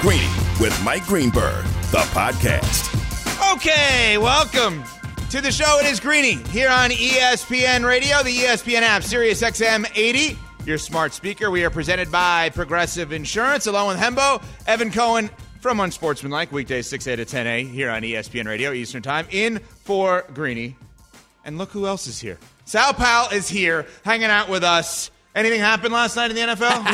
Greeny with Mike Greenberg, the podcast. Okay, welcome to the show. It is Greeny here on ESPN Radio, the ESPN app, Sirius XM 80, your smart speaker. We are presented by Progressive Insurance, along with Hembo, Evan Cohen from Unsportsmanlike, weekdays 6 a to 10 a here on ESPN Radio, Eastern Time, in for Greeny. And look who else is here. Sal Pal is here, hanging out with us. Anything happened last night in the NFL?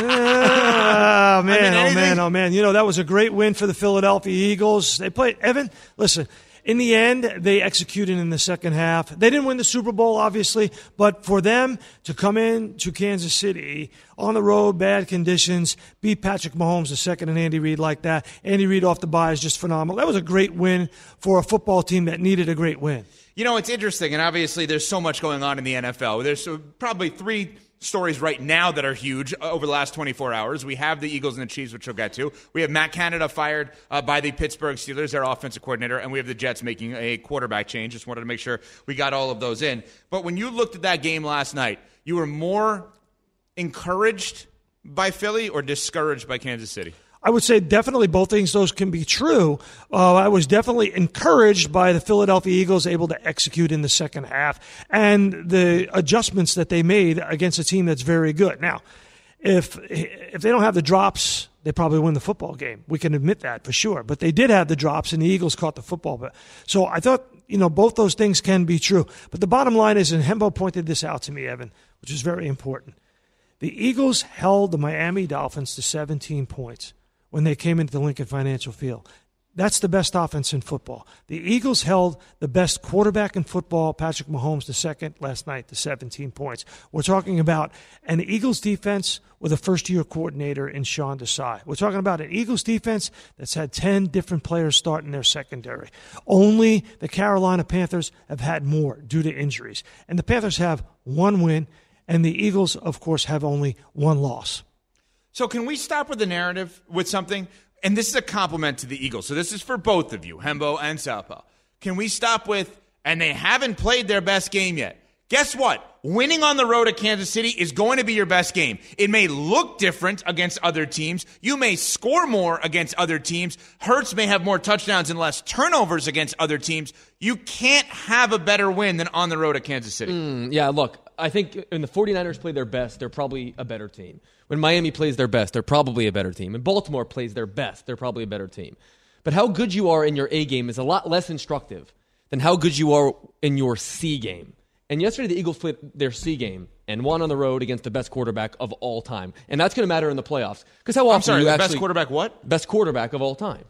Oh man, mean, oh man, oh man. You know, that was a great win for the Philadelphia Eagles. They played Evan, listen, in the end, they executed in the second half. They didn't win the Super Bowl, obviously, but for them to come in to Kansas City on the road, bad conditions, beat Patrick Mahomes the second and Andy Reid like that. Andy Reid off the bye is just phenomenal. That was a great win for a football team that needed a great win. You know, it's interesting, and obviously there's so much going on in the NFL. There's probably three stories right now that are huge uh, over the last 24 hours. We have the Eagles and the Chiefs, which we'll get to. We have Matt Canada fired uh, by the Pittsburgh Steelers, their offensive coordinator, and we have the Jets making a quarterback change. Just wanted to make sure we got all of those in. But when you looked at that game last night, you were more encouraged by Philly or discouraged by Kansas City? I would say definitely both things those can be true. Uh, I was definitely encouraged by the Philadelphia Eagles able to execute in the second half and the adjustments that they made against a team that's very good. Now, if if they don't have the drops, they probably win the football game. We can admit that for sure. But they did have the drops, and the Eagles caught the football. But so I thought you know both those things can be true. But the bottom line is, and Hembo pointed this out to me, Evan, which is very important. The Eagles held the Miami Dolphins to 17 points when they came into the Lincoln Financial Field. That's the best offense in football. The Eagles held the best quarterback in football, Patrick Mahomes, the second last night to 17 points. We're talking about an Eagles defense with a first year coordinator in Sean Desai. We're talking about an Eagles defense that's had 10 different players start in their secondary. Only the Carolina Panthers have had more due to injuries. And the Panthers have one win, and the Eagles, of course, have only one loss. So can we stop with the narrative with something? And this is a compliment to the Eagles. So this is for both of you, Hembo and Sal Pal. Can we stop with, and they haven't played their best game yet. Guess what? Winning on the road at Kansas City is going to be your best game. It may look different against other teams. You may score more against other teams. Hurts may have more touchdowns and less turnovers against other teams. You can't have a better win than on the road at Kansas City. Hmm, yeah, look, I think when the 49ers play their best, they're probably a better team. When Miami plays their best, they're probably a better team. When Baltimore plays their best, they're probably a better team. But how good you are in your A game is a lot less instructive than how good you are in your C game. And yesterday, the Eagles played their C game and won on the road against the best quarterback of all time. And that's going to matter in the playoffs. Because how often I'm sorry, you the actually, best quarterback what? Best quarterback of all time.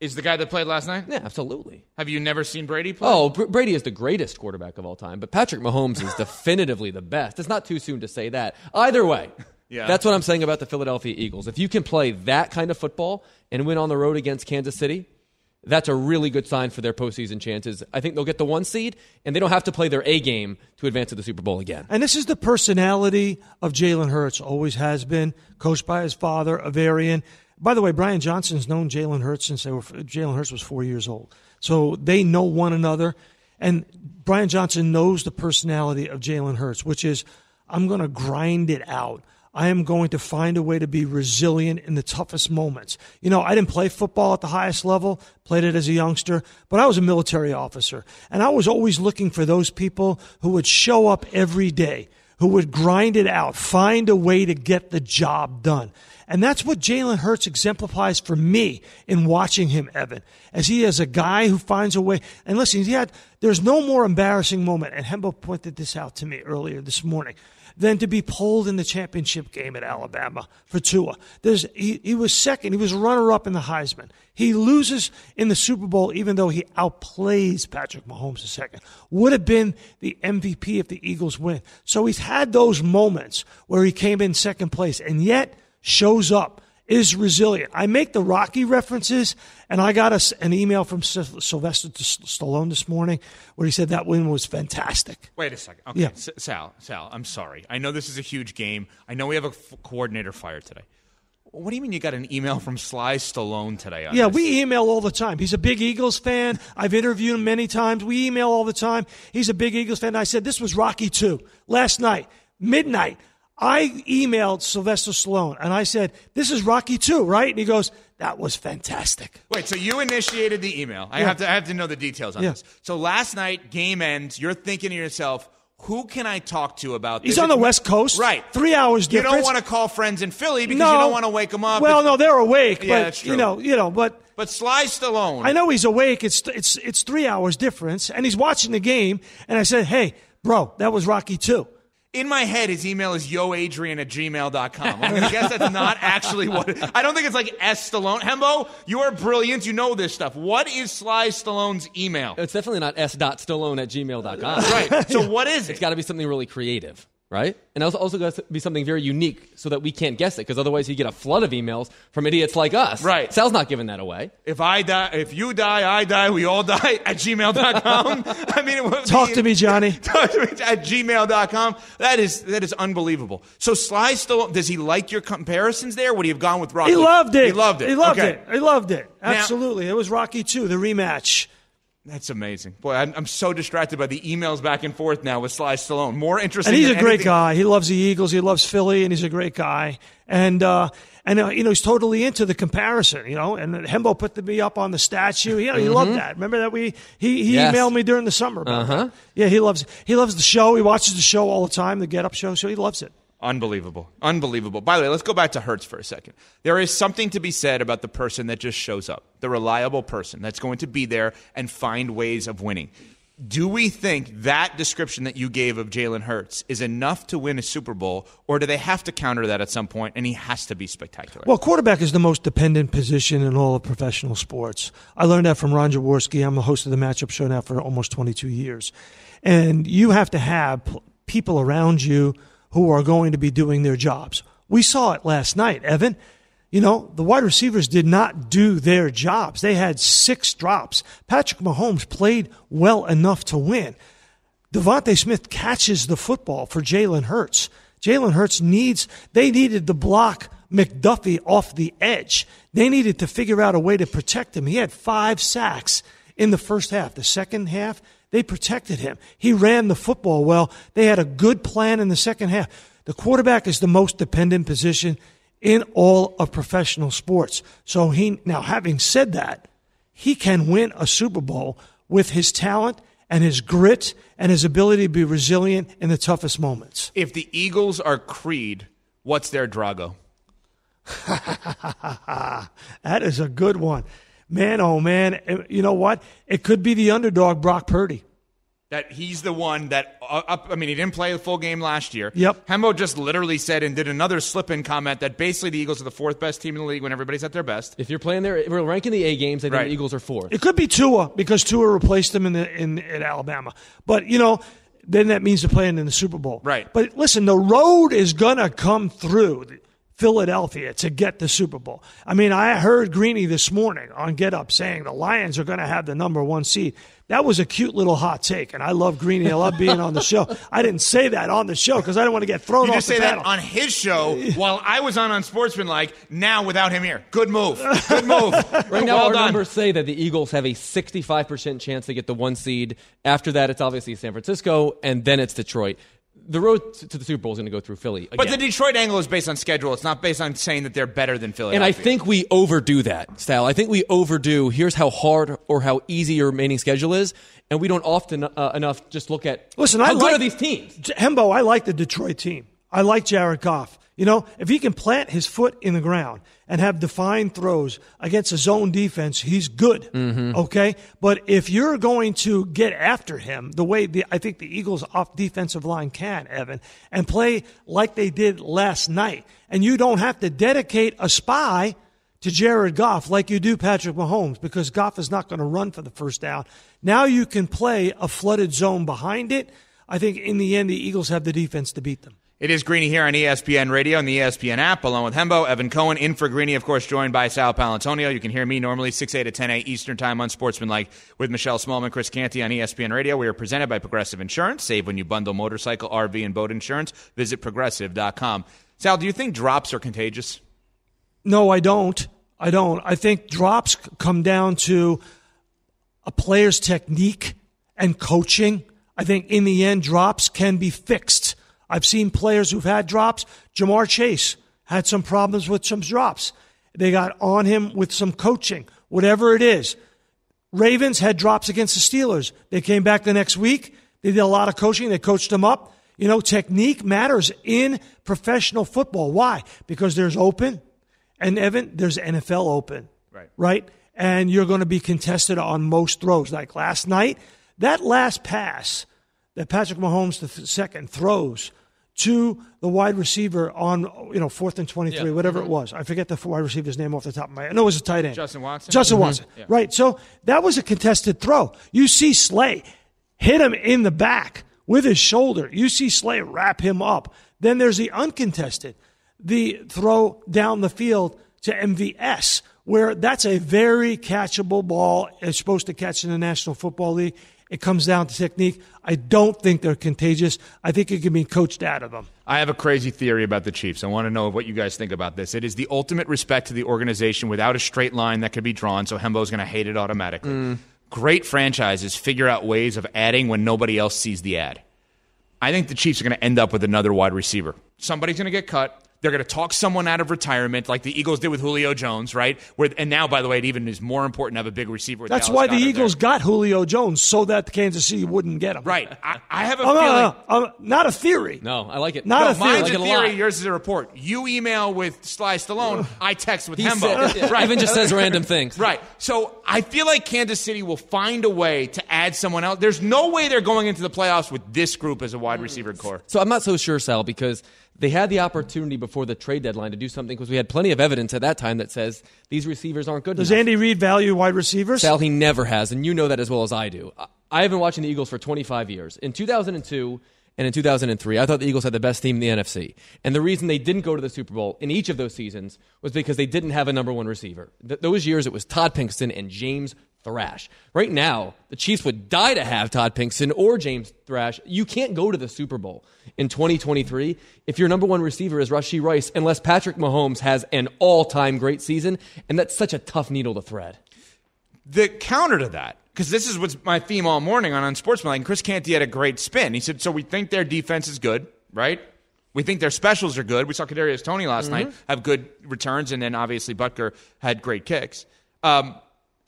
Is the guy that played last night? Yeah, absolutely. Have you never seen Brady play? Oh, Br- Brady is the greatest quarterback of all time, but Patrick Mahomes is definitively the best. It's not too soon to say that. Either way, Yeah. that's what I'm saying about the Philadelphia Eagles. If you can play that kind of football and win on the road against Kansas City, that's a really good sign for their postseason chances. I think they'll get the one seed, and they don't have to play their A game to advance to the Super Bowl again. And this is the personality of Jalen Hurts, always has been, coached by his father, Averion. By the way, Brian Johnson's known Jalen Hurts since they were, Jalen Hurts was four years old. So they know one another. And Brian Johnson knows the personality of Jalen Hurts, which is, I'm going to grind it out. I am going to find a way to be resilient in the toughest moments. You know, I didn't play football at the highest level, played it as a youngster, but I was a military officer. And I was always looking for those people who would show up every day, who would grind it out, find a way to get the job done. And that's what Jalen Hurts exemplifies for me in watching him, Evan, as he is a guy who finds a way. And listen, he had, there's no more embarrassing moment. And Hembo pointed this out to me earlier this morning. than to be pulled in the championship game at Alabama for Tua. There's, he, he was second. He was runner up in the Heisman. He loses in the Super Bowl even though he outplays Patrick Mahomes a second. Would have been the MVP if the Eagles win. So he's had those moments where he came in second place and yet shows up is resilient. I make the Rocky references, and I got a, an email from Sylvester Stallone this morning where he said that win was fantastic. Wait a second. Okay, yeah. Sal, Sal, I'm sorry. I know this is a huge game. I know we have a f- coordinator fired today. What do you mean you got an email from Sly Stallone today? yeah, this? we email all the time. He's a big Eagles fan. I've interviewed him many times. We email all the time. He's a big Eagles fan. I said this was Rocky 2 last night, midnight. I emailed Sylvester Stallone and I said, This is Rocky 2, right? And he goes, That was fantastic. Wait, so you initiated the email. I, yeah. have, to, I have to know the details on yeah. this. So last night, game ends, you're thinking to yourself, who can I talk to about this? He's on the West Coast. Right. Three hours difference. You don't want to call friends in Philly because no. you don't want to wake them up. Well, no, they're awake. Yeah, but, that's true. You know, you know, but. But Sly Stallone. I know he's awake. It's, it's, it's three hours difference. And he's watching the game. And I said, hey, bro, that was Rocky 2 in my head, his email is yoadrian at gmail.com. I'm going to guess that's not actually what. I don't think it's like S. Stallone. Hembo, you are brilliant. You know this stuff. What is Sly Stallone's email? It's definitely not S. Stallone at gmail.com. right. So what is it? It's got to be something really creative right? And also, also got to be something very unique so that we can't guess it, because otherwise you get a flood of emails from idiots like us. Right. Sal's not giving that away. If I die, if you die, I die, we all die at gmail.com. I mean, it talk be, to me, Johnny. Talk to me at gmail.com. That is that is unbelievable. So Sly still does he like your comparisons there? Would he have gone with Rocky? He loved it. He loved it. He loved okay. it. He loved it. Absolutely. Now, it was Rocky 2, the rematch. That's amazing. Boy, I'm, I'm, so distracted by the emails back and forth now with Sly Stallone. More interesting. And he's a great anything. guy. He loves the Eagles. He loves Philly, and he's a great guy. And uh, and uh, you know he's totally into the comparison. You know, and Hembo put me up on the statue. You know, he mm-hmm. loved that. Remember that we he, he yes. emailed me during the summer. uh-huh. Yeah, he loves he loves the show. He watches the show all the time, the Get Up show. So he loves it. Unbelievable. Unbelievable. By the way, let's go back to Hurts for a second. There is something to be said about the person that just shows up, the reliable person that's going to be there and find ways of winning. Do we think that description that you gave of Jalen Hurts is enough to win a Super Bowl, or do they have to counter that at some point and he has to be spectacular? Well, quarterback is the most dependent position in all of professional sports. I learned that from Ron Jaworski. I'm the host of the matchup show now for almost 22 years. And you have to have people around you – who are going to be doing their jobs. We saw it last night, Evan. You know, the wide receivers did not do their jobs. They had six drops. Patrick Mahomes played well enough to win. DeVonta Smith catches the football for Jalen Hurts. Jalen Hurts needs, they needed to block McDuffie off the edge. They needed to figure out a way to protect him. He had five sacks in the first half. The second half, they protected him. He ran the football well. They had a good plan in the second half. The quarterback is the most dependent position in all of professional sports. So he, now having said that, he can win a Super Bowl with his talent and his grit and his ability to be resilient in the toughest moments. If the Eagles are Creed, what's their Drago? that is a good one man, oh man, eh, you know what? It could be the underdog, Brock Purdy. That he's the one that uh, up. I mean, he didn't play the full game last year. Yep. Hembo just literally said and did another slip-in comment that basically the Eagles are the fourth best team in the league when everybody's at their best. If you're playing there, we're ranking the A games. I think right. the Eagles are fourth. It could be Tua because Tua replaced him in the in in Alabama. But you know, then that means they're playing in the Super Bowl. Right. But listen, the road is gonna come through. Philadelphia to get the Super Bowl. I mean, I heard Greeny this morning on Get Up saying the Lions are going to have the number one seed. That was a cute little hot take, and I love Greeny. I love being on the show. I didn't say that on the show because I don't want to get thrown you off just say panel. that on his show while I was on on Sportsman. Like Now without him here, good move. Good move. right now, well our done. numbers say that the Eagles have a 65% chance to get the one seed. After that, it's obviously San Francisco, and then it's Detroit the road to the Super Bowl is going to go through Philly. Again. But the Detroit angle is based on schedule. It's not based on saying that they're better than Philly. And I think we overdo that, style. I think we overdo. Here's how hard or how easy your remaining schedule is, and we don't often uh, enough just look at. Listen, how I good like, are these teams? Hembo, I like the Detroit team. I like Jared Goff. You know, if he can plant his foot in the ground and have defined throws against a zone defense, he's good. Mm-hmm. Okay? But if you're going to get after him the way the, I think the Eagles off defensive line can, Evan, and play like they did last night, and you don't have to dedicate a spy to Jared Goff like you do Patrick Mahomes because Goff is not going to run for the first down. Now you can play a flooded zone behind it. I think in the end, the Eagles have the defense to beat them. It is Greeny here on ESPN Radio and the ESPN app, along with Hembo, Evan Cohen, in for Greeny, of course, joined by Sal Paolantonio. You can hear me normally 6 8 to 10 8 Eastern Time on Sportsmanlike with Michelle Smallmon, Chris Canty on ESPN Radio. We are presented by Progressive Insurance. Save when you bundle motorcycle, RV, and boat insurance. Visit progressive.com. Sal, do you think drops are contagious? No, I don't. I don't. I think drops come down to a player's technique and coaching. I think in the end, drops can be fixed. I've seen players who've had drops. Ja'Marr Chase had some problems with some drops. They got on him with some coaching, whatever it is. Ravens had drops against the Steelers. They came back the next week. They did a lot of coaching. They coached them up. You know, technique matters in professional football. Why? Because there's open, and Evan, there's NFL open. Right. Right? And you're going to be contested on most throws. Like last night, that last pass that Patrick Mahomes the second throws to the wide receiver on you know fourth and 23 whatever it mm-hmm. was. I forget the wide receiver's name off the top of my head. No it was a tight end. Justin Watson? justin mm-hmm. watson. Right. So that was a contested throw. You see slay hit him in the back with his shoulder. You see slay wrap him up. Then there's the uncontested the throw down the field to mvs where that's a very catchable ball. It's supposed to catch in the national football league it comes down to technique. I don't think they're contagious. I think it can be coached out of them. I have a crazy theory about the Chiefs. I want to know what you guys think about this. It is the ultimate respect to the organization without a straight line that could be drawn, so Hembo's going to hate it automatically. Mm. Great franchises figure out ways of adding when nobody else sees the ad. I think the Chiefs are going to end up with another wide receiver. Somebody's going to get cut. They're going to talk someone out of retirement, like the Eagles did with Julio Jones, right? Where and now, by the way, it even is more important to have a big receiver. With That's Dallas why the Eagles there. got Julio Jones so that Kansas City wouldn't get him. right. I, I have a Oh, feeling. no, no, not a theory. No, I like it. Not no, a I theory. Mine's like a it a theory, lot. yours is a report. You email with Sly Stallone, I text with He Hembo. said, right. Evan just says random things. Right. So I feel like Kansas City will find a way to add someone else. There's no way they're going into the playoffs with this group as a wide receiver core. So I'm not so sure, Sal, because they had the opportunity before the trade deadline to do something because we had plenty of evidence at that time that says these receivers aren't good enough. Does enough. Andy Reid value wide receivers? Sal, he never has, and you know that as well as I do. I- I have been watching the Eagles for 25 years. In 2002 and in 2003, I thought the Eagles had the best team in the NFC. And the reason they didn't go to the Super Bowl in each of those seasons was because they didn't have a number one receiver. Th- those years, it was Todd Pinkston and James Thrash. Right now, the Chiefs would die to have Todd Pinkston or James Thrash. You can't go to the Super Bowl in 2023 if your number one receiver is Rashee Rice, unless Patrick Mahomes has an all time great season. And that's such a tough needle to thread. The counter to that, because this is what's my theme all morning on Unsportsmanlike, and Chris Canty had a great spin. He said, So we think their defense is good, right? We think their specials are good. We saw Kadarius Toney last night have good returns, and then obviously Butker had great kicks. Um,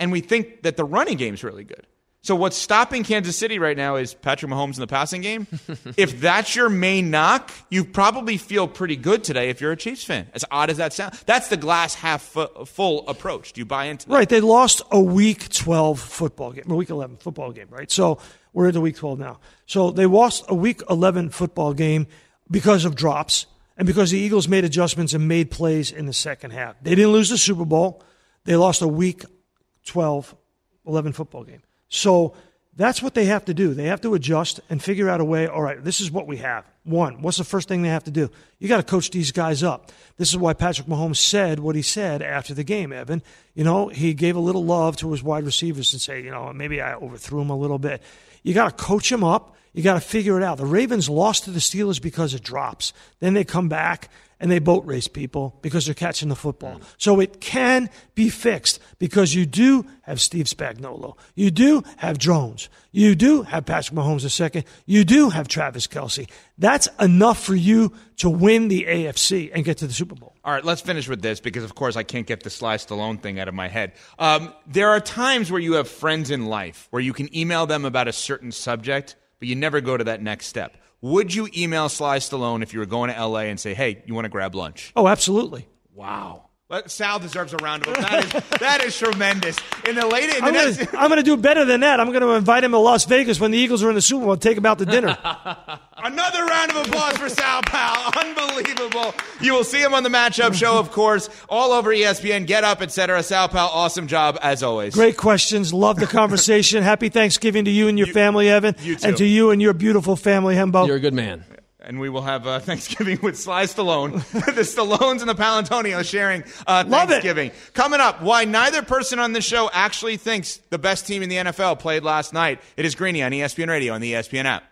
and we think that the running game's really good. So what's stopping Kansas City right now is Patrick Mahomes in the passing game. if that's your main knock, you probably feel pretty good today if you're a Chiefs fan. As odd as that sounds, that's the glass half fu- full approach. Do you buy into that? Right. They lost a week 12 football game, a week 11 football game, right? So we're into week 12 now. So they lost a week 11 football game because of drops and because the Eagles made adjustments and made plays in the second half. They didn't lose the Super Bowl. They lost a week 12, 11 football game. So that's what they have to do. They have to adjust and figure out a way. All right, this is what we have. One, what's the first thing they have to do? You got to coach these guys up. This is why Patrick Mahomes said what he said after the game, Evan. You know, he gave a little love to his wide receivers and say, you know, maybe I overthrew him a little bit. You got to coach him up. You got to figure it out. The Ravens lost to the Steelers because of drops. Then they come back and they boat race people because they're catching the football. So it can be fixed because you do have Steve Spagnuolo. You do have drones. You do have Patrick Mahomes II. You do have Travis Kelce. That's enough for you to win the AFC and get to the Super Bowl. All right, let's finish with this because, of course, I can't get the Sly Stallone thing out of my head. Um, there are times where you have friends in life where you can email them about a certain subject, but you never go to that next step. Would you email Sly Stallone if you were going to LA and say, "Hey, you want to grab lunch?" Oh, absolutely. Wow. Let, Sal deserves a round of applause. That is, that is tremendous. In the late, in the I'm gonna, I'm gonna do better than that. I'm gonna invite him to Las Vegas when the Eagles are in the Super Bowl. Take him out to dinner. Another round of applause for Sal Pal. Unbelievable. You will see him on the matchup show, of course, all over ESPN, Get Up, etc. Sal Pal, awesome job as always. Great questions. Love the conversation. Happy Thanksgiving to you and your family, Evan, you too. and to you and your beautiful family, Hembo. You're a good man. And we will have uh, Thanksgiving with Sly Stallone. the Stallones and the Paolantonio sharing uh, Love it. Thanksgiving. Coming up, why neither person on this show actually thinks the best team in the NFL played last night. It is Greeny on ESPN Radio and the ESPN app.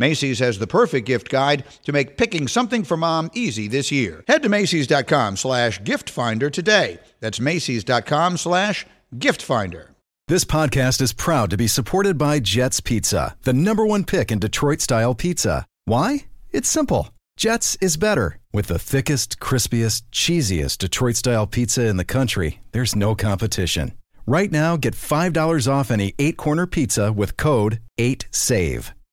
Macy's has the perfect gift guide to make picking something for mom easy this year. Head to Macy's.com slash gift finder today. That's Macy's.com slash gift finder. This podcast is proud to be supported by Jets Pizza, the number one pick in Detroit style pizza. Why? It's simple. Jets is better. With the thickest, crispiest, cheesiest Detroit style pizza in the country, there's no competition. Right now, get $5 off any eight corner pizza with code 8SAVE.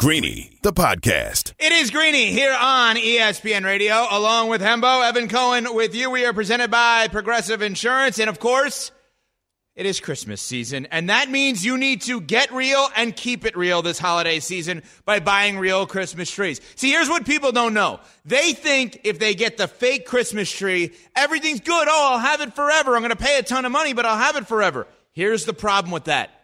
Greeny, the podcast. It is Greeny here on ESPN Radio, along with Hembo, Evan Cohen with you. We are presented by Progressive Insurance, and of course, it is Christmas season, and that means you need to get real and keep it real this holiday season by buying real Christmas trees. See, here's what people don't know. They think if they get the fake Christmas tree, everything's good. Oh, I'll have it forever. I'm going to pay a ton of money, but I'll have it forever. Here's the problem with that.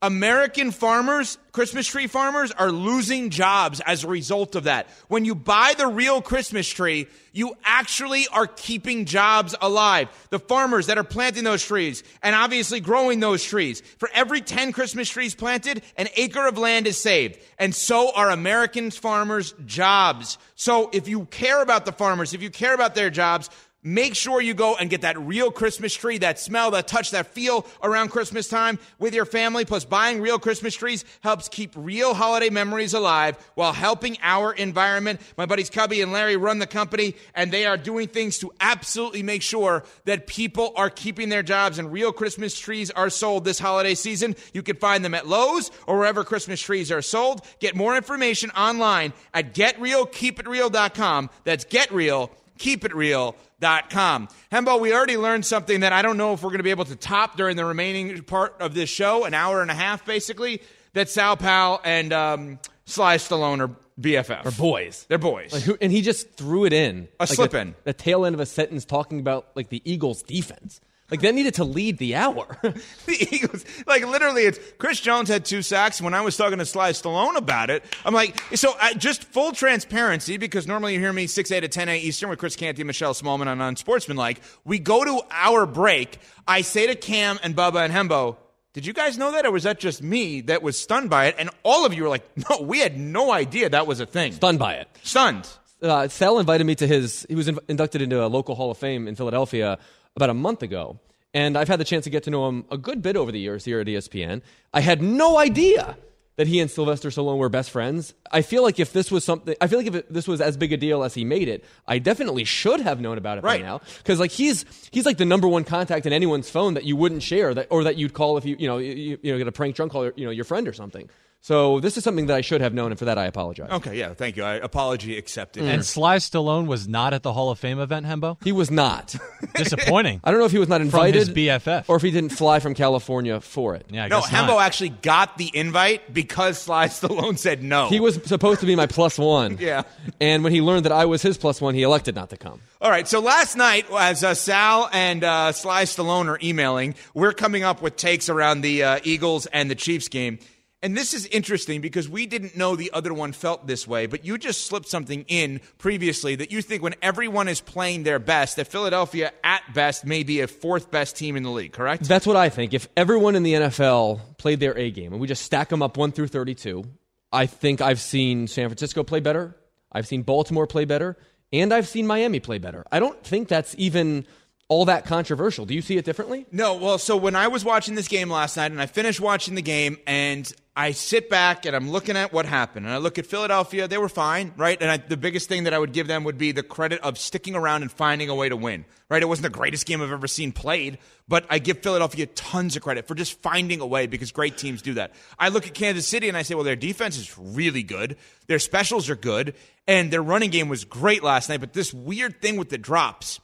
American farmers, Christmas tree farmers, are losing jobs as a result of that. When you buy the real Christmas tree, you actually are keeping jobs alive. The farmers that are planting those trees and obviously growing those trees. For every 10 Christmas trees planted, an acre of land is saved. And so are American farmers' jobs. So if you care about the farmers, if you care about their jobs, Make sure you go and get that real Christmas tree, that smell, that touch, that feel around Christmas time with your family. Plus, buying real Christmas trees helps keep real holiday memories alive while helping our environment. My buddies Cubby and Larry run the company, and they are doing things to absolutely make sure that people are keeping their jobs and real Christmas trees are sold this holiday season. You can find them at Lowe's or wherever Christmas trees are sold. Get more information online at getrealkeepitreal.com. That's getreal, keep it real com. Hembo, we already learned something that I don't know if we're going to be able to top during the remaining part of this show, an hour and a half basically, that Sal Pal and um, Sly Stallone are BFF. Or boys. They're boys. Like, who, and he just threw it in. A like slip the, in. The tail end of a sentence talking about like the Eagles defense. Like that needed to lead the hour. the Eagles, like literally, it's Chris Jones had two sacks. When I was talking to Sly Stallone about it, I'm like, so I, just full transparency because normally you hear me 6 8 to 10 a Eastern with Chris Canty Michelle Smallmon on Unsportsmanlike. We go to our break. I say to Cam and Bubba and Hembo, did you guys know that, or was that just me that was stunned by it? And all of you were like, no, we had no idea that was a thing. Stunned by it. Stunned. Uh, Sal invited me to his. He was in, inducted into a local Hall of Fame in Philadelphia about a month ago, and I've had the chance to get to know him a good bit over the years here at ESPN. I had no idea that he and Sylvester Stallone were best friends. I feel like if this was something, I feel like if it, this was as big a deal as he made it, I definitely should have known about it Right. by now. Because like he's he's like the number one contact in anyone's phone that you wouldn't share, that or that you'd call if you you know you, you know get a prank drunk call you know your friend or something. So this is something that I should have known, and for that I apologize. Okay, yeah, thank you. I, apology accepted. And Sly Stallone was not at the Hall of Fame event, Hembo? He was not. Disappointing. I don't know if he was not invited his BFF. or if he didn't fly from California for it. Yeah, I no, guess Hembo not. actually got the invite because Sly Stallone said no. He was supposed to be my plus one. Yeah. And when he learned that I was his plus one, he elected not to come. All right, so last night, as uh, Sal and uh, Sly Stallone are emailing, we're coming up with takes around the uh, Eagles and the Chiefs game. And this is interesting because we didn't know the other one felt this way, but you just slipped something in previously that you think when everyone is playing their best, that Philadelphia at best may be a fourth best team in the league, correct? That's what I think. If everyone in the NFL played their A game and we just stack them up 1 through 32, I think I've seen San Francisco play better. I've seen Baltimore play better. And I've seen Miami play better. I don't think that's even all that controversial. Do you see it differently? No, well, so when I was watching this game last night and I finished watching the game and I sit back and I'm looking at what happened and I look at Philadelphia, they were fine, right? And I, the biggest thing that I would give them would be the credit of sticking around and finding a way to win, right? It wasn't the greatest game I've ever seen played, but I give Philadelphia tons of credit for just finding a way because great teams do that. I look at Kansas City and I say, well, their defense is really good. Their specials are good and their running game was great last night, but this weird thing with the drops.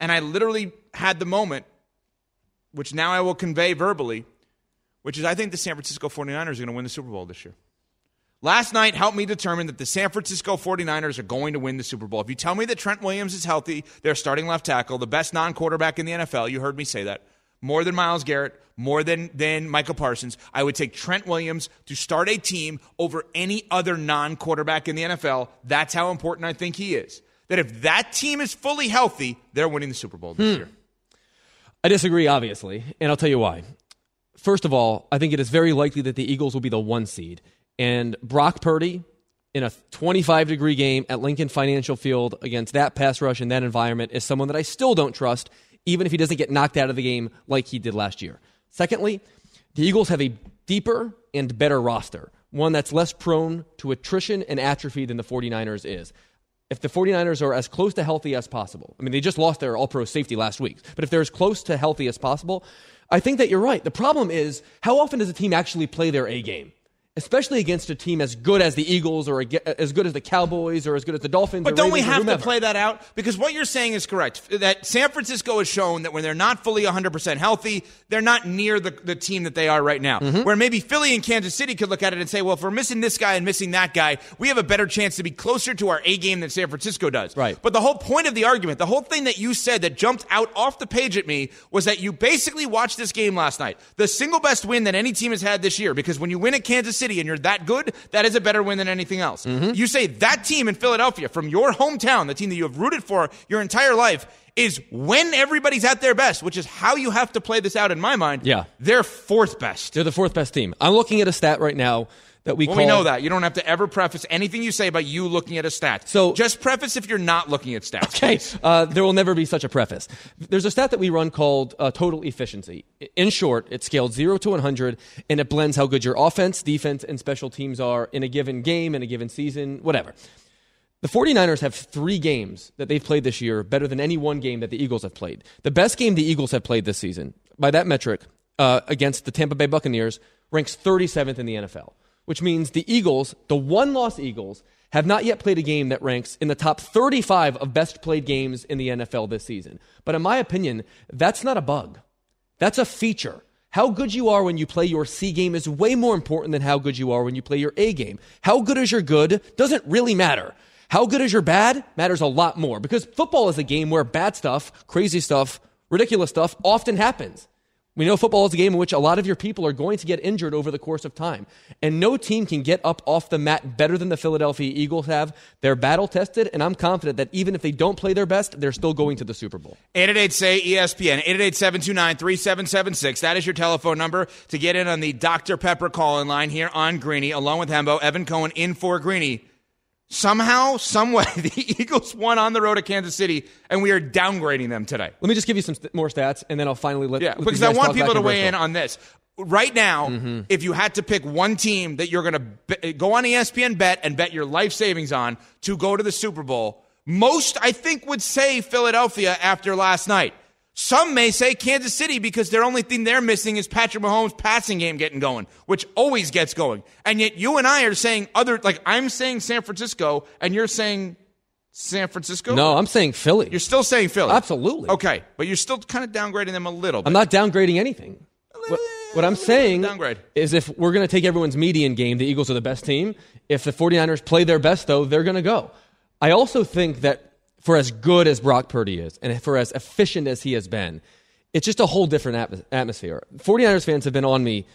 And I literally had the moment which now I will convey verbally, which is I think the San Francisco 49ers are going to win the Super Bowl this year. Last night helped me determine that the San Francisco 49ers are going to win the Super Bowl. If you tell me that Trent Williams is healthy, their starting left tackle, the best non quarterback in the NFL, you heard me say that, more than Myles Garrett, more than, than Micah Parsons, I would take Trent Williams to start a team over any other non quarterback in the NFL. That's how important I think he is. That if that team is fully healthy, they're winning the Super Bowl this hmm. year. I disagree, obviously, and I'll tell you why. First of all, I think it is very likely that the Eagles will be the one seed. And Brock Purdy, in a 25 degree game at Lincoln Financial Field against that pass rush in that environment, is someone that I still don't trust, even if he doesn't get knocked out of the game like he did last year. Secondly, the Eagles have a deeper and better roster, one that's less prone to attrition and atrophy than the 49ers is if the 49ers are as close to healthy as possible, I mean, they just lost their all pro safety last week, but if they're as close to healthy as possible, I think that you're right. The problem is how often does a team actually play their A game? Especially against a team as good as the Eagles or as good as the Cowboys or as good as the Dolphins. But don't we Ravens or have to play that out? Because what you're saying is correct. That San Francisco has shown that when they're not fully 100% healthy, they're not near the, the team that they are right now. Mm-hmm. Where maybe Philly and Kansas City could look at it and say, well, if we're missing this guy and missing that guy, we have a better chance to be closer to our A game than San Francisco does. Right. But the whole point of the argument, the whole thing that you said that jumped out off the page at me was that you basically watched this game last night. The single best win that any team has had this year, because when you win at Kansas City and you're that good, that is a better win than anything else. Mm-hmm. You say that team in Philadelphia, from your hometown, the team that you have rooted for your entire life, is when everybody's at their best, which is how you have to play this out in my mind. Yeah. They're fourth best. They're the fourth best team. I'm looking at a stat right now that we Well, call. we know that. You don't have to ever preface anything you say about you looking at a stat. So- just preface if you're not looking at stats. Okay, uh, there will never be such a preface. There's a stat that we run called uh, total efficiency. In short, it's scaled 0 to 100, and it blends how good your offense, defense, and special teams are in a given game, in a given season, whatever. The 49ers have three games that they've played this year better than any one game that the Eagles have played. The best game the Eagles have played this season, by that metric, uh, against the Tampa Bay Buccaneers, ranks 37th in the NFL, which means the Eagles, the one loss Eagles, have not yet played a game that ranks in the top 35 of best played games in the NFL this season. But in my opinion, that's not a bug. That's a feature. How good you are when you play your C game is way more important than how good you are when you play your A game. How good is your good doesn't really matter. How good is your bad matters a lot more because football is a game where bad stuff, crazy stuff, ridiculous stuff often happens. We know football is a game in which a lot of your people are going to get injured over the course of time. And no team can get up off the mat better than the Philadelphia Eagles have. They're battle tested, and I'm confident that even if they don't play their best, they're still going to the Super Bowl. 888 say ESPN, 888 729 3776. That is your telephone number to get in on the Dr. Pepper call in line here on Greeny, along with Hembo. Evan Cohen in for Greeny. Somehow, someway, the Eagles won on the road to Kansas City, and we are downgrading them today. Let me just give you some st- more stats, and then I'll finally let Yeah, let because I want people to weigh in on this. right now, Mm-hmm. if you had to pick one team that you're going to be- go on ESPN bet and bet your life savings on to go to the Super Bowl, most I think would say Philadelphia after last night. Some may say Kansas City because their only thing they're missing is Patrick Mahomes' passing game getting going, which always gets going. And yet you and I are saying other, like I'm saying San Francisco, and you're saying San Francisco. No, I'm saying Philly. you're still saying Philly. Absolutely. Okay, but you're still kind of downgrading them a little. bit. I'm not downgrading anything. What, what I'm saying Downgrade. is if we're going to take everyone's median game, the Eagles are the best team. If the 49ers play their best, though, they're going to go. I also think that for as good as Brock Purdy is and for as efficient as he has been, it's just a whole different atmos- atmosphere. 49ers fans have been on me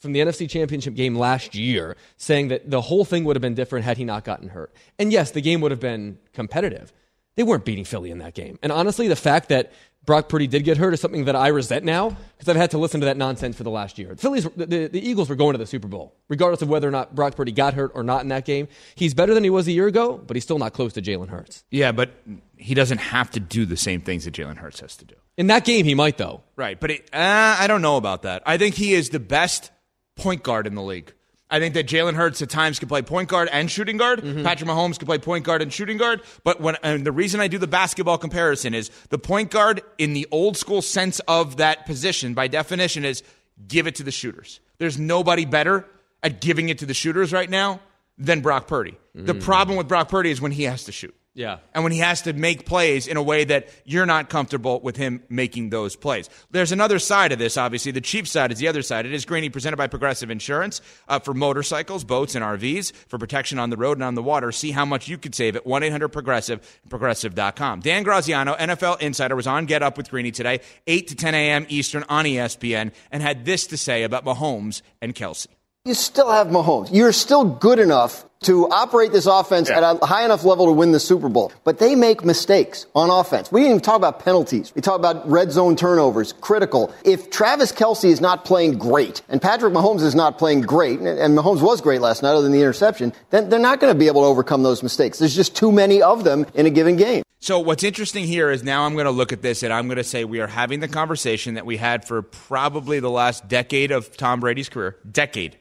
from the NFC Championship game last year saying that the whole thing would have been different had he not gotten hurt. And yes, the game would have been competitive. They weren't beating Philly in that game. And honestly, the fact that Brock Purdy did get hurt is something that I resent now because I've had to listen to that nonsense for the last year. The Phillies, the, the, the Eagles were going to the Super Bowl, regardless of whether or not Brock Purdy got hurt or not in that game. He's better than he was a year ago, but he's still not close to Jalen Hurts. Yeah, but he doesn't have to do the same things that Jalen Hurts has to do. In that game, he might though. Right, but it, uh, I don't know about that. I think he is the best point guard in the league. I think that Jalen Hurts at times can play point guard and shooting guard. Mm-hmm. Patrick Mahomes can play point guard and shooting guard. But when and the reason I do the basketball comparison is the point guard in the old school sense of that position, by definition, is give it to the shooters. There's nobody better at giving it to the shooters right now than Brock Purdy. The problem with Brock Purdy is when he has to shoot. Yeah. And when he has to make plays in a way that you're not comfortable with him making those plays. There's another side of this, obviously. The cheap side is the other side. It is Greeny presented by Progressive Insurance uh, for motorcycles, boats, and RVs for protection on the road and on the water. See how much you could save at 1 800 Progressive, progressive.com. Dan Graziano, NFL Insider, was on Get Up with Greeny today, 8 to 10 a.m. Eastern on ESPN, and had this to say about Mahomes and Kelce. You still have Mahomes. You're still good enough to operate this offense at a high enough level to win the Super Bowl. But they make mistakes on offense. We didn't even talk about penalties. We talk about red zone turnovers, critical. If Travis Kelce is not playing great and Patrick Mahomes is not playing great, and Mahomes was great last night other than the interception, then they're not going to be able to overcome those mistakes. There's just too many of them in a given game. So what's interesting here is now I'm going to look at this and I'm going to say we are having the conversation that we had for probably the last decade of Tom Brady's career, decade,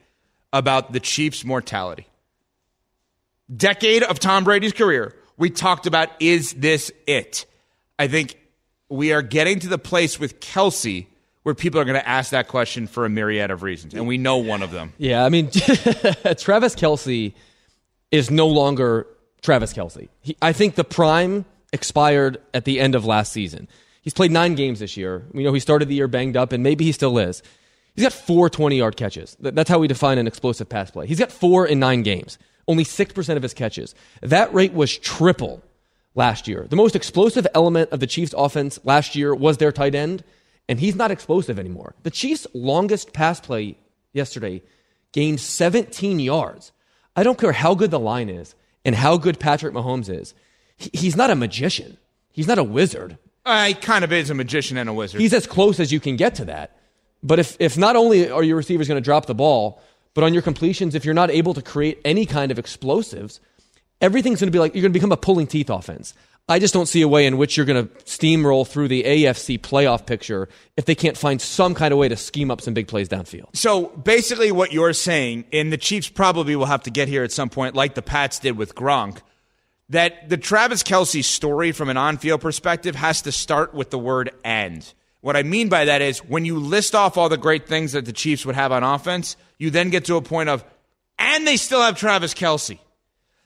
about the Chiefs' mortality. Decade of Tom Brady's career, we talked about is this it? I think we are getting to the place with Kelce where people are going to ask that question for a myriad of reasons, and we know one of them. Yeah, I mean, Travis Kelce is no longer Travis Kelce. He, I think the prime expired at the end of last season. He's played nine games this year. We know he started the year banged up, and maybe he still is. He's got four 20 yard catches. That's how we define an explosive pass play. He's got four in nine games, only 6% of his catches. That rate was triple last year. The most explosive element of the Chiefs' offense last year was their tight end, and he's not explosive anymore. The Chiefs' longest pass play yesterday gained 17 yards. I don't care how good the line is and how good Patrick Mahomes is. He's not a magician. He's not a wizard. Uh, he kind of is a magician and a wizard. He's as close as you can get to that. But if, if not only are your receivers going to drop the ball, but on your completions, if you're not able to create any kind of explosives, everything's going to be like you're going to become a pulling teeth offense. I just don't see a way in which you're going to steamroll through the AFC playoff picture if they can't find some kind of way to scheme up some big plays downfield. So basically, what you're saying, and the Chiefs probably will have to get here at some point, like the Pats did with Gronk, that the Travis Kelce story from an on field perspective has to start with the word and. What I mean by that is when you list off all the great things that the Chiefs would have on offense, you then get to a point of, and they still have Travis Kelce.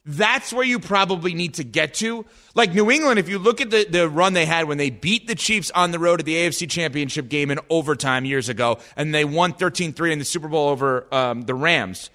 That's where you probably need to get to. Like New England, if you look at the, the run they had when they beat the Chiefs on the road at the AFC Championship game in overtime years ago, and they won 13 3 in the Super Bowl over um, the Rams.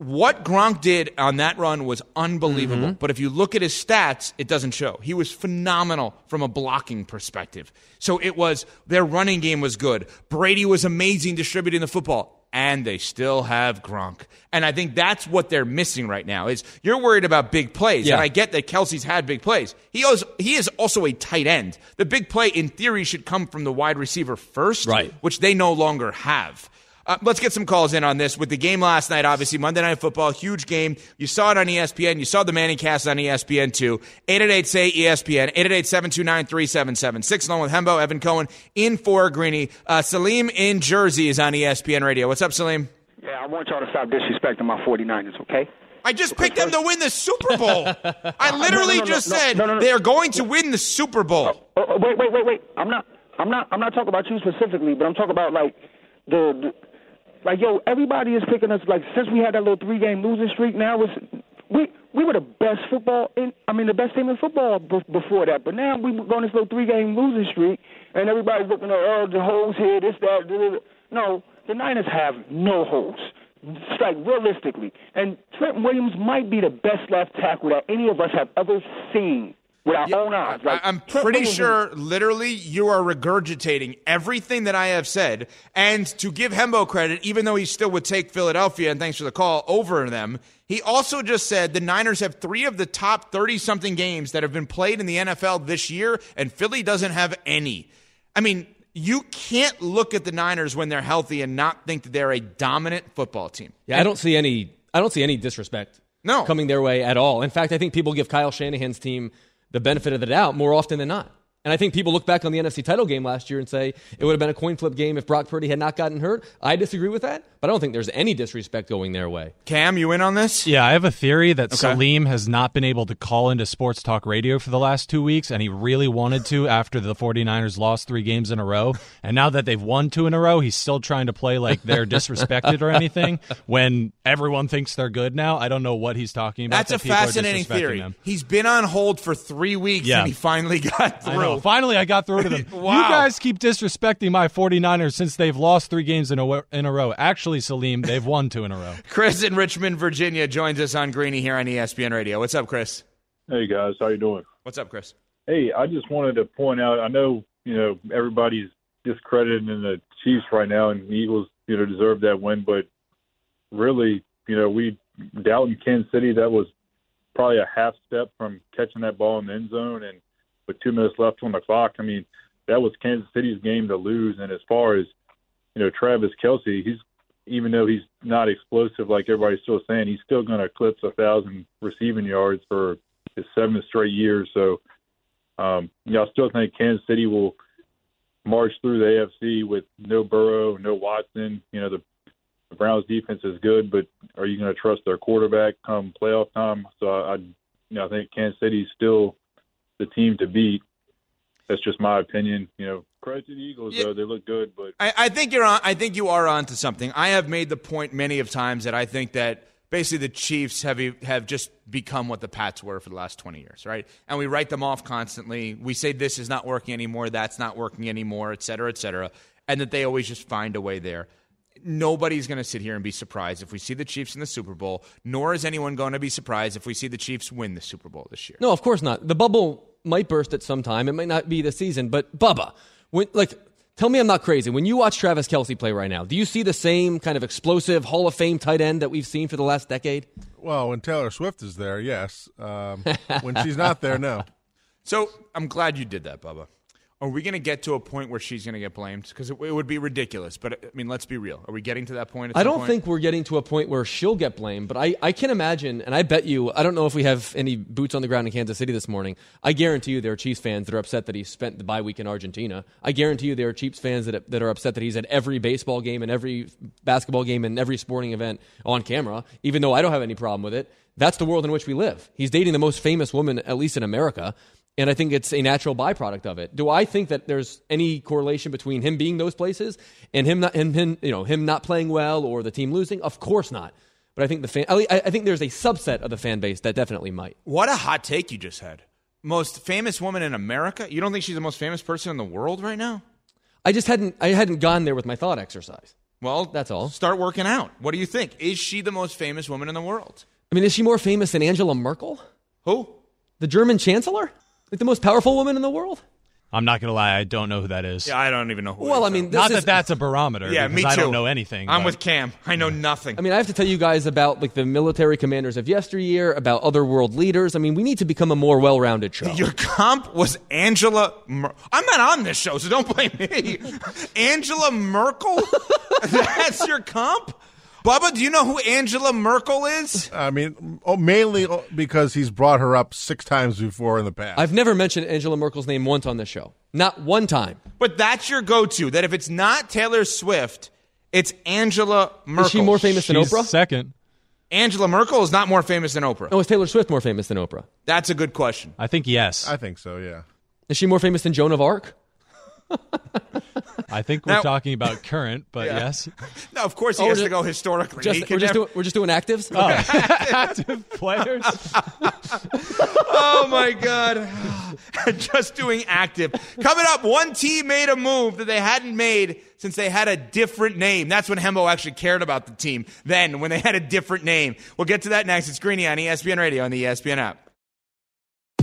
What Gronk did on that run was unbelievable. Mm-hmm. But if you look at his stats, it doesn't show. He was phenomenal from a blocking perspective. So it was, their running game was good. Brady was amazing distributing the football and they still have Gronk. And I think that's what they're missing right now is you're worried about big plays. Yeah. And I get that Kelce's had big plays. He is, he is also a tight end. The big play in theory should come from the wide receiver first, Right. which they no longer have. Uh, let's get some calls in on this. With the game last night, obviously, Monday Night Football, huge game. You saw it on ESPN. You saw the Manning cast on ESPN too. 888 say ESPN, 888 729 3776. Along with Hembo, Evan Cohen in for Greeny. Uh, Salim in Jersey is on ESPN Radio. What's up, Salim? Yeah, I want y'all to stop disrespecting my 49ers, okay? I just picked them to win the Super Bowl. I literally no, no, no, just said they are going to win the Super Bowl. Oh, oh, wait, wait, wait, wait. I'm not, I'm not, I'm not talking about you specifically, but I'm talking about like the, the like yo. Everybody is picking us like since we had that little three game losing streak. Now it's we we were the best football in. I mean the best team in football b- before that, but now we were going this little three game losing streak, and everybody's looking at oh the holes here, this that. da, da. No, the Niners have no holes. It's like realistically, and Trent Williams might be the best left tackle that any of us have ever seen with our own eyes. Like, I, am pretty sure, literally, you are regurgitating everything that I have said. And to give Hembo credit, even though he still would take Philadelphia, and thanks for the call, over them, he also just said the Niners have three of the top 30 something games that have been played in the NFL this year, and Philly doesn't have any. I mean, you can't look at the Niners when they're healthy and not think that they're a dominant football team. Yeah, I don't see any. I don't see any disrespect. No. coming their way at all. In fact, I think people give Kyle Shanahan's team the benefit of the doubt more often than not. And I think people look back on the NFC title game last year and say it would have been a coin flip game if Brock Purdy had not gotten hurt. I disagree with that, but I don't think there's any disrespect going their way. Cam, you in on this? Yeah, I have a theory that Okay. Salim has not been able to call into sports talk radio for the last two weeks, and he really wanted to after the 49ers lost three games in a row. And now that they've won two in a row, he's still trying to play like they're disrespected or anything when everyone thinks they're good now. I don't know what he's talking about. That's a that people are fascinating theory. them. He's been on hold for three weeks Yeah. and he finally got I know. Finally, I got through to them. Wow. You guys keep disrespecting my 49ers since they've lost three games in a, in a row. Actually, Salim, they've won two in a row. Chris in Richmond, Virginia joins us on Greeny here on ESPN Radio. What's up, Chris? Hey guys, how you doing? What's up, Chris? Hey, I just wanted to point out. I know you know everybody's discrediting the Chiefs right now, and the Eagles you know deserve that win, but really, you know, we doubting Kansas City. That was probably a half step from catching that ball in the end zone, and with two minutes left on the clock, I mean, that was Kansas City's game to lose. And as far as you know, Travis Kelce, he's even though he's not explosive like everybody's still saying, he's still going to eclipse a thousand receiving yards for his seventh straight year. So, um, you know, I still think Kansas City will march through the AFC with no Burrow, no Watson. You know, the, the Browns defense is good, but are you going to trust their quarterback come playoff time? So I, I, you know, I think Kansas City's still the team to beat. That's just my opinion. You know, credit to the Eagles though; they look good, but I, I think you're on. I think you are onto something. I have made the point many of times that I think that basically the Chiefs have e, have just become what the Pats were for the last 20 years, right? And we write them off constantly. We say this is not working anymore, that's not working anymore, et cetera, et cetera, and that they always just find a way there. Nobody's going to sit here and be surprised if we see the Chiefs in the Super Bowl, nor is anyone going to be surprised if we see the Chiefs win the Super Bowl this year. No, of course not. The bubble might burst at some time. It might not be the season, but Bubba, when, like, tell me I'm not crazy. When you watch Travis Kelce play right now, do you see the same kind of explosive Hall of Fame tight end that we've seen for the last decade? Well, when Taylor Swift is there, yes. Um, when she's not there, no. So I'm glad you did that, Bubba. Are we going to get to a point where she's going to get blamed? Because it, it would be ridiculous. But I mean, let's be real. Are we getting to that point? At I don't point? think we're getting to a point where she'll get blamed, but I, I can imagine, and I bet you, I don't know if we have any boots on the ground in Kansas City this morning. I guarantee you there are Chiefs fans that are upset that he spent the bye week in Argentina. I guarantee you there are Chiefs fans that, that are upset that he's at every baseball game and every basketball game and every sporting event on camera, even though I don't have any problem with it. That's the world in which we live. He's dating the most famous woman, at least in America. And I think it's a natural byproduct of it. Do I think that there's any correlation between him being those places and him not him, him you know him not playing well or the team losing? Of course not. But I think the fan, I I think there's a subset of the fan base that definitely might. What a hot take you just had. Most famous woman in America? You don't think she's the most famous person in the world right now? I just hadn't I hadn't gone there with my thought exercise. Well, that's all. Start working out. What do you think? Is she the most famous woman in the world? I mean, is she more famous than Angela Merkel? Who? The German chancellor? Like the most powerful woman in the world? I'm not gonna lie, I don't know who that is. Yeah, I don't even know who. Well, it I mean, though. this Not is- that that's a barometer. yeah, because me too. I don't know anything. I'm but- with Cam. I know nothing. I mean, I have to tell you guys about like the military commanders of yesteryear, about other world leaders. I mean, we need to become a more well-rounded show. Your comp was Angela. Mer- I'm not on this show, so don't blame me. Angela Merkel. That's your comp. Bubba, do you know who Angela Merkel is? I mean, oh, mainly because he's brought her up six times before in the past. I've never mentioned Angela Merkel's name once on this show. Not one time. But that's your go-to. That if it's not Taylor Swift, it's Angela Merkel. Is she more famous than Oprah? second. Angela Merkel is not more famous than Oprah. No, is Taylor Swift more famous than Oprah? That's a good question. I think yes. I think so. Yeah. Is she more famous than Joan of Arc? I think we're Now- talking about current, but Yeah. yes. No, of course he Oh, has we're to go historically. Just, we're, just never- doing, we're just doing actives? Oh. Active players. oh my god just doing active coming up one team made a move that they hadn't made since they had a different name that's when hembo actually cared about the team then when they had a different name we'll get to that next it's greeny on espn radio on the espn app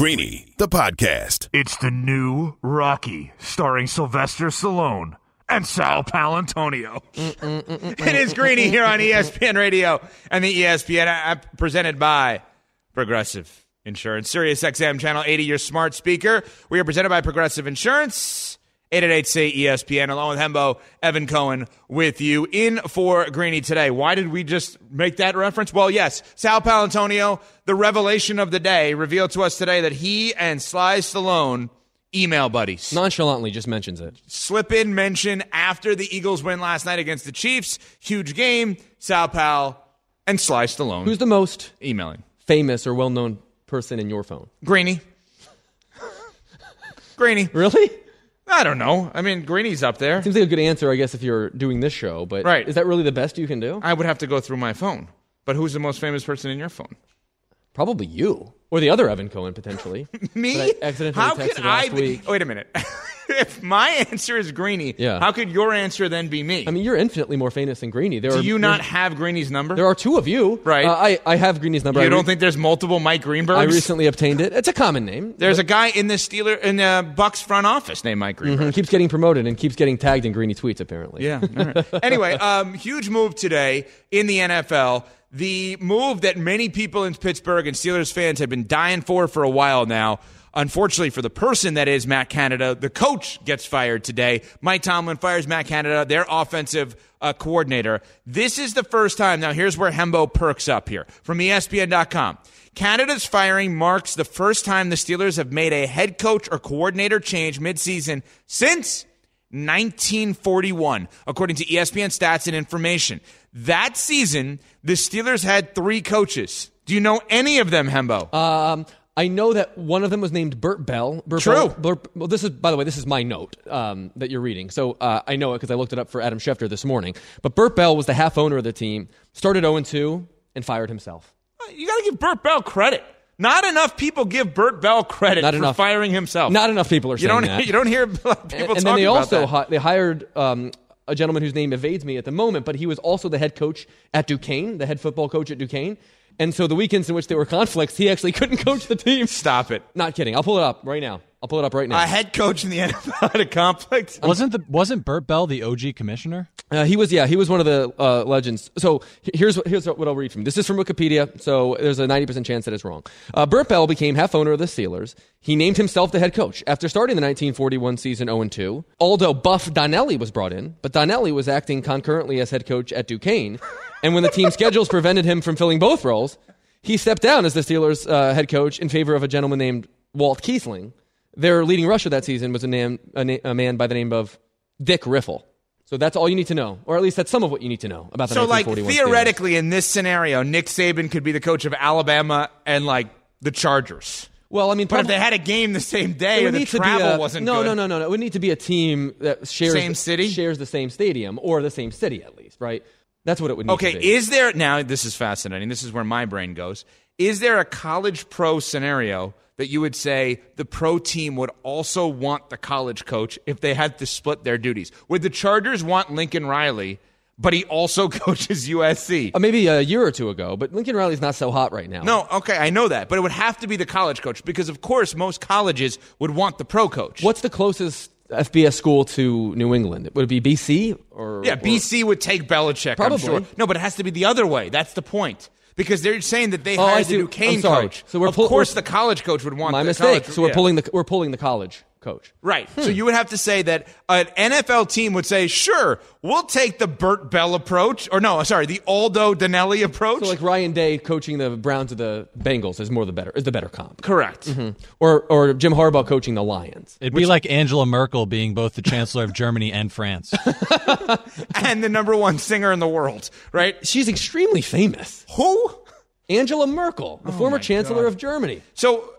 Greeny, the podcast. It's the new Rocky, starring Sylvester Stallone and Sal Paolantonio. it is greeny here on espn radio and the espn app presented by progressive insurance sirius xm channel 80 your smart speaker we are presented by progressive insurance 888 say espn along with hembo evan cohen with you in for greeny today why did we just make that reference well yes sal paolantonio the revelation of the day revealed to us today that he and sly stallone email buddies Nonchalantly just mentions it. slip in mention after the Eagles win last night against the Chiefs. Huge game. Sal Pal and Sly Stallone. Who's the most emailing? famous or well known person in your phone? Greeny. Greeny. Really? I don't know. I mean, Greeny's up there. Seems like a good answer, I guess, if you're doing this show, but Right. is that really the best you can do? I would have to go through my phone. But who's the most famous person in your phone? Probably you. Or the other Evan Cohen, potentially. Me? That I accidentally How texted can last I be? week. Wait a minute. if my answer is Greeny, Yeah. how could your answer then be me? I mean, you're infinitely more famous than Greeny. There Do are, you not have Greeny's number? There are two of you, Right. Uh, I I have Greeny's number. you I don't think there's multiple Mike Greenbergs? I recently obtained it. It's a common name. There's a guy in the Steeler in the Bucks front office named Mike Greenberg. Mhm, keeps getting promoted and keeps getting tagged in Greeny tweets. Apparently, Yeah. right. anyway, um, huge move today in the NFL. The move that many people in Pittsburgh and Steelers fans have been dying for for a while now. Unfortunately for the person that is Matt Canada, the coach gets fired today. Mike Tomlin fires Matt Canada, their offensive uh, coordinator. This is the first time. Now, here's where Hembo perks up here from ESPN.com. Canada's firing marks the first time the Steelers have made a head coach or coordinator change midseason since 1941, according to ESPN stats and information. That season, the Steelers had three coaches. Do you know any of them, Hembo? Um, I know that one of them was named Bert Bell. Burt True. Bell, Burt, well, this is, by the way, this is my note um, that you're reading. So uh, I know it because I looked it up for Adam Schefter this morning. But Bert Bell was the half owner of the team, started 0 2, and fired himself. you got to give Bert Bell credit. Not enough people give Bert Bell credit Not for enough. firing himself. Not enough people are you saying don't, that. You don't hear people and, talking and then they also hi- they hired um, a gentleman whose name evades me at the moment, but he was also the head coach at Duquesne, the head football coach at Duquesne. And so the weekends in which there were conflicts, he actually couldn't coach the team. Stop it. Not kidding. I'll pull it up right now. I'll pull it up right now. a head coach in the NFL had a conflict. Wasn't the wasn't Bert Bell the OG commissioner? Uh, he was, yeah, he was one of the uh, legends. So here's what, here's what I'll read from. This is from Wikipedia, so there's a 90% chance that it's wrong. Uh, Bert Bell became half owner of the Steelers. He named himself the head coach after starting the 1941 season 0 2. Aldo Buff Donelli was brought in, but Donelli was acting concurrently as head coach at Duquesne. And when the team schedules prevented him from filling both roles, he stepped down as the Steelers uh, head coach in favor of a gentleman named Walt Kiesling. Their leading rusher that season was a, name, a, na- a man by the name of Dick Riffle. So that's all you need to know, or at least that's some of what you need to know about the So, like 1941 Steelers. theoretically, in this scenario, Nick Saban could be the coach of Alabama and like the Chargers. Well, I mean, but if probably- they had a game the same day or the need to be travel a- wasn't no, good, no, no, no, no. It would need to be a team that shares Same city? shares the same stadium, or the same city at least, right? That's what it would need Okay, to be. is there now? This is fascinating. This is where my brain goes. Is there a college pro scenario that you would say the pro team would also want the college coach if they had to split their duties? Would the Chargers want Lincoln Riley, but he also coaches USC? Uh, maybe a year or two ago, but Lincoln Riley's not so hot right now. No, okay, I know that, but it would have to be the college coach because, of course, most colleges would want the pro coach. What's the closest FBS school to New England? Would it be BC or Yeah, or- BC would take Belichick. Probably. I'm sure. No, but it has to be the other way. That's the point. Because they're saying that they Oh, hired the Duquesne I'm coach. So we're of pull- course, the college coach would want My mistake. college- so we're yeah. pulling the we're pulling the college coach. Right. Hmm. So you would have to say that an NFL team would say, "Sure, we'll take the Bert Bell approach," or no, sorry, the Aldo Donelli approach. So like Ryan Day coaching the Browns of the Bengals is more the better is the better comp. Correct. Mhm. Or or Jim Harbaugh coaching the Lions. It'd be like Angela Merkel being both the chancellor of Germany and France. and the number one singer in the world, right? She's extremely famous. Who? Angela Merkel, the former chancellor of Germany. So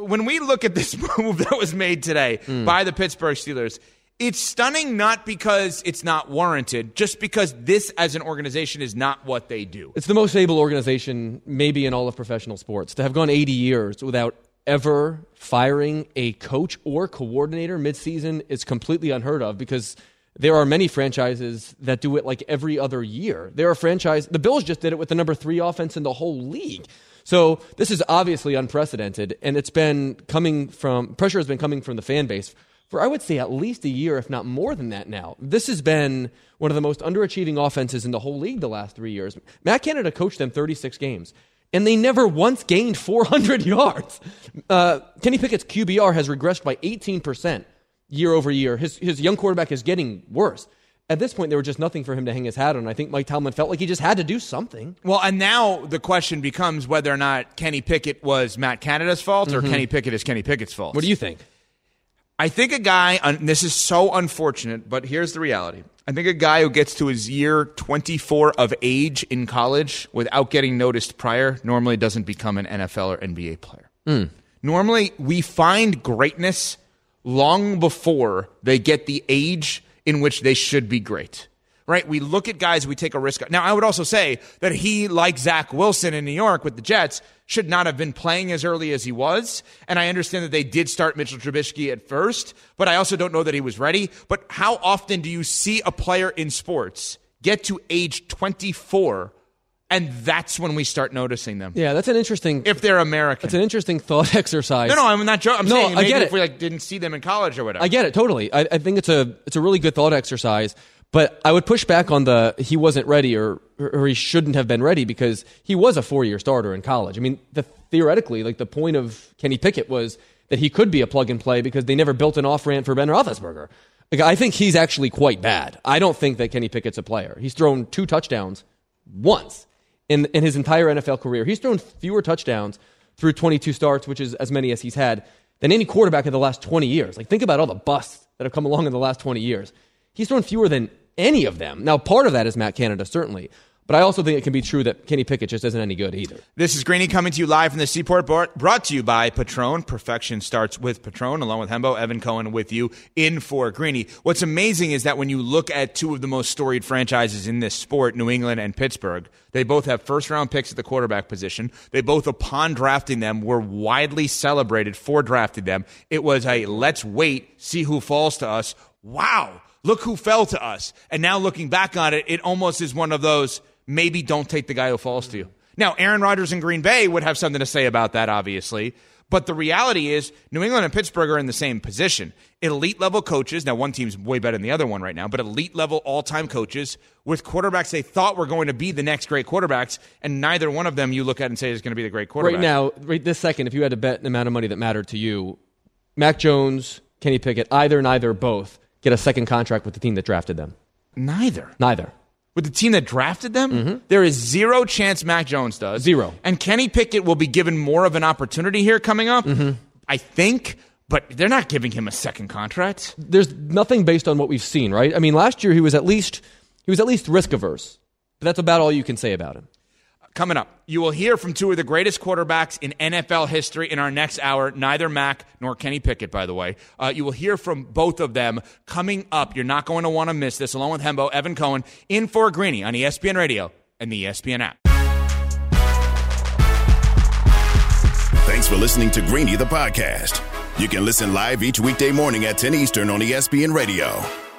when we look at this move that was made today Hmm. by the Pittsburgh Steelers, it's stunning not because it's not warranted, just because this as an organization is not what they do. It's the most stable organization maybe in all of professional sports to have gone 80 years without ever firing a coach or coordinator midseason is completely unheard of because there are many franchises that do it like every other year. There are franchise the Bills just did it with the number 3 offense in the whole league. So this is obviously unprecedented and it's been coming from pressure has been coming from the fan base for I would say at least a year, if not more than that now. This has been one of the most underachieving offenses in the whole league the last three years. Matt Canada coached them 36 games, and they never once gained 400 yards. Uh, Kenny Pickett's QBR has regressed by 18% year over year. His, his young quarterback is getting worse. At this point, there was just nothing for him to hang his hat on. I think Mike Tomlin felt like he just had to do something. Well, and now the question becomes whether or not Kenny Pickett was Matt Canada's fault or Mhm. Kenny Pickett is Kenny Pickett's fault. What do you think? I think a guy, and this is so unfortunate, but here's the reality. I think a guy who gets to his year 24 of age in college without getting noticed prior normally doesn't become an NFL or NBA player. Mm. Normally, we find greatness long before they get the age in which they should be great. right? We look at guys, we take a risk. Now, I would also say that he, like Zach Wilson in New York with the Jets, should not have been playing as early as he was. And I understand that they did start Mitchell Trubisky at first, but I also don't know that he was ready. But how often do you see a player in sports get to age 24 and that's when we start noticing them? Yeah, that's an interesting. If they're American, It's an interesting thought exercise. no, no, I'm not joking. I'm No, saying I get if it. we like didn't see them in college or whatever. I get it totally. I, I think it's a it's a really good thought exercise. But I would push back on the he wasn't ready or or he shouldn't have been ready because he was a four year starter in college. I mean, the, theoretically, like the point of Kenny Pickett was that he could be a plug and play because they never built an off ramp for Ben Roethlisberger. Like, I think he's actually quite bad. I don't think that Kenny Pickett's a player. He's thrown two touchdowns once in in his entire NFL career. He's thrown fewer touchdowns through 22 starts, which is as many as he's had than any quarterback in the last 20 years. Like think about all the busts that have come along in the last 20 years. He's thrown fewer than any of them. Now, part of that is Matt Canada, certainly. But I also think it can be true that Kenny Pickett just isn't any good either. This is Greeny coming to you live from the Seaport, brought to you by Patron. Perfection starts with Patron, along with Hembo, Evan Cohen with you in for Greeny. What's amazing is that when you look at two of the most storied franchises in this sport, New England and Pittsburgh, they both have first round picks at the quarterback position. They both, upon drafting them, were widely celebrated for drafting them. It was a let's wait, see who falls to us. Wow, look who fell to us. And now looking back on it, it almost is one of those maybe don't take the guy who falls to you. Now, Aaron Rodgers in Green Bay would have something to say about that, obviously. But the reality is, New England and Pittsburgh are in the same position. Elite level coaches. Now, one team's way better than the other one right now, but elite level all time coaches with quarterbacks they thought were going to be the next great quarterbacks, and neither one of them you look at and say is going to be the great quarterback. Right now, right this second, if you had to bet an amount of money that mattered to you, Mac Jones, Kenny Pickett, either, neither, both, get a second contract with the team that drafted them. Neither. Neither. With the team that drafted them, mm-hmm. there is zero chance Mac Jones does. Zero. And Kenny Pickett will be given more of an opportunity here coming up, mm-hmm. I think, but they're not giving him a second contract. There's nothing based on what we've seen, right? I mean, last year he was at least he was at least risk averse. But that's about all you can say about him. Coming up, you will hear from two of the greatest quarterbacks in NFL history in our next hour. Neither Mac nor Kenny Pickett, by the way. Uh, you will hear from both of them coming up. You're not going to want to miss this, along with Hembo, Evan Cohen, in for Greeny on ESPN Radio and the ESPN app. Thanks for listening to Greeny the podcast. You can listen live each weekday morning at 10 Eastern on ESPN Radio.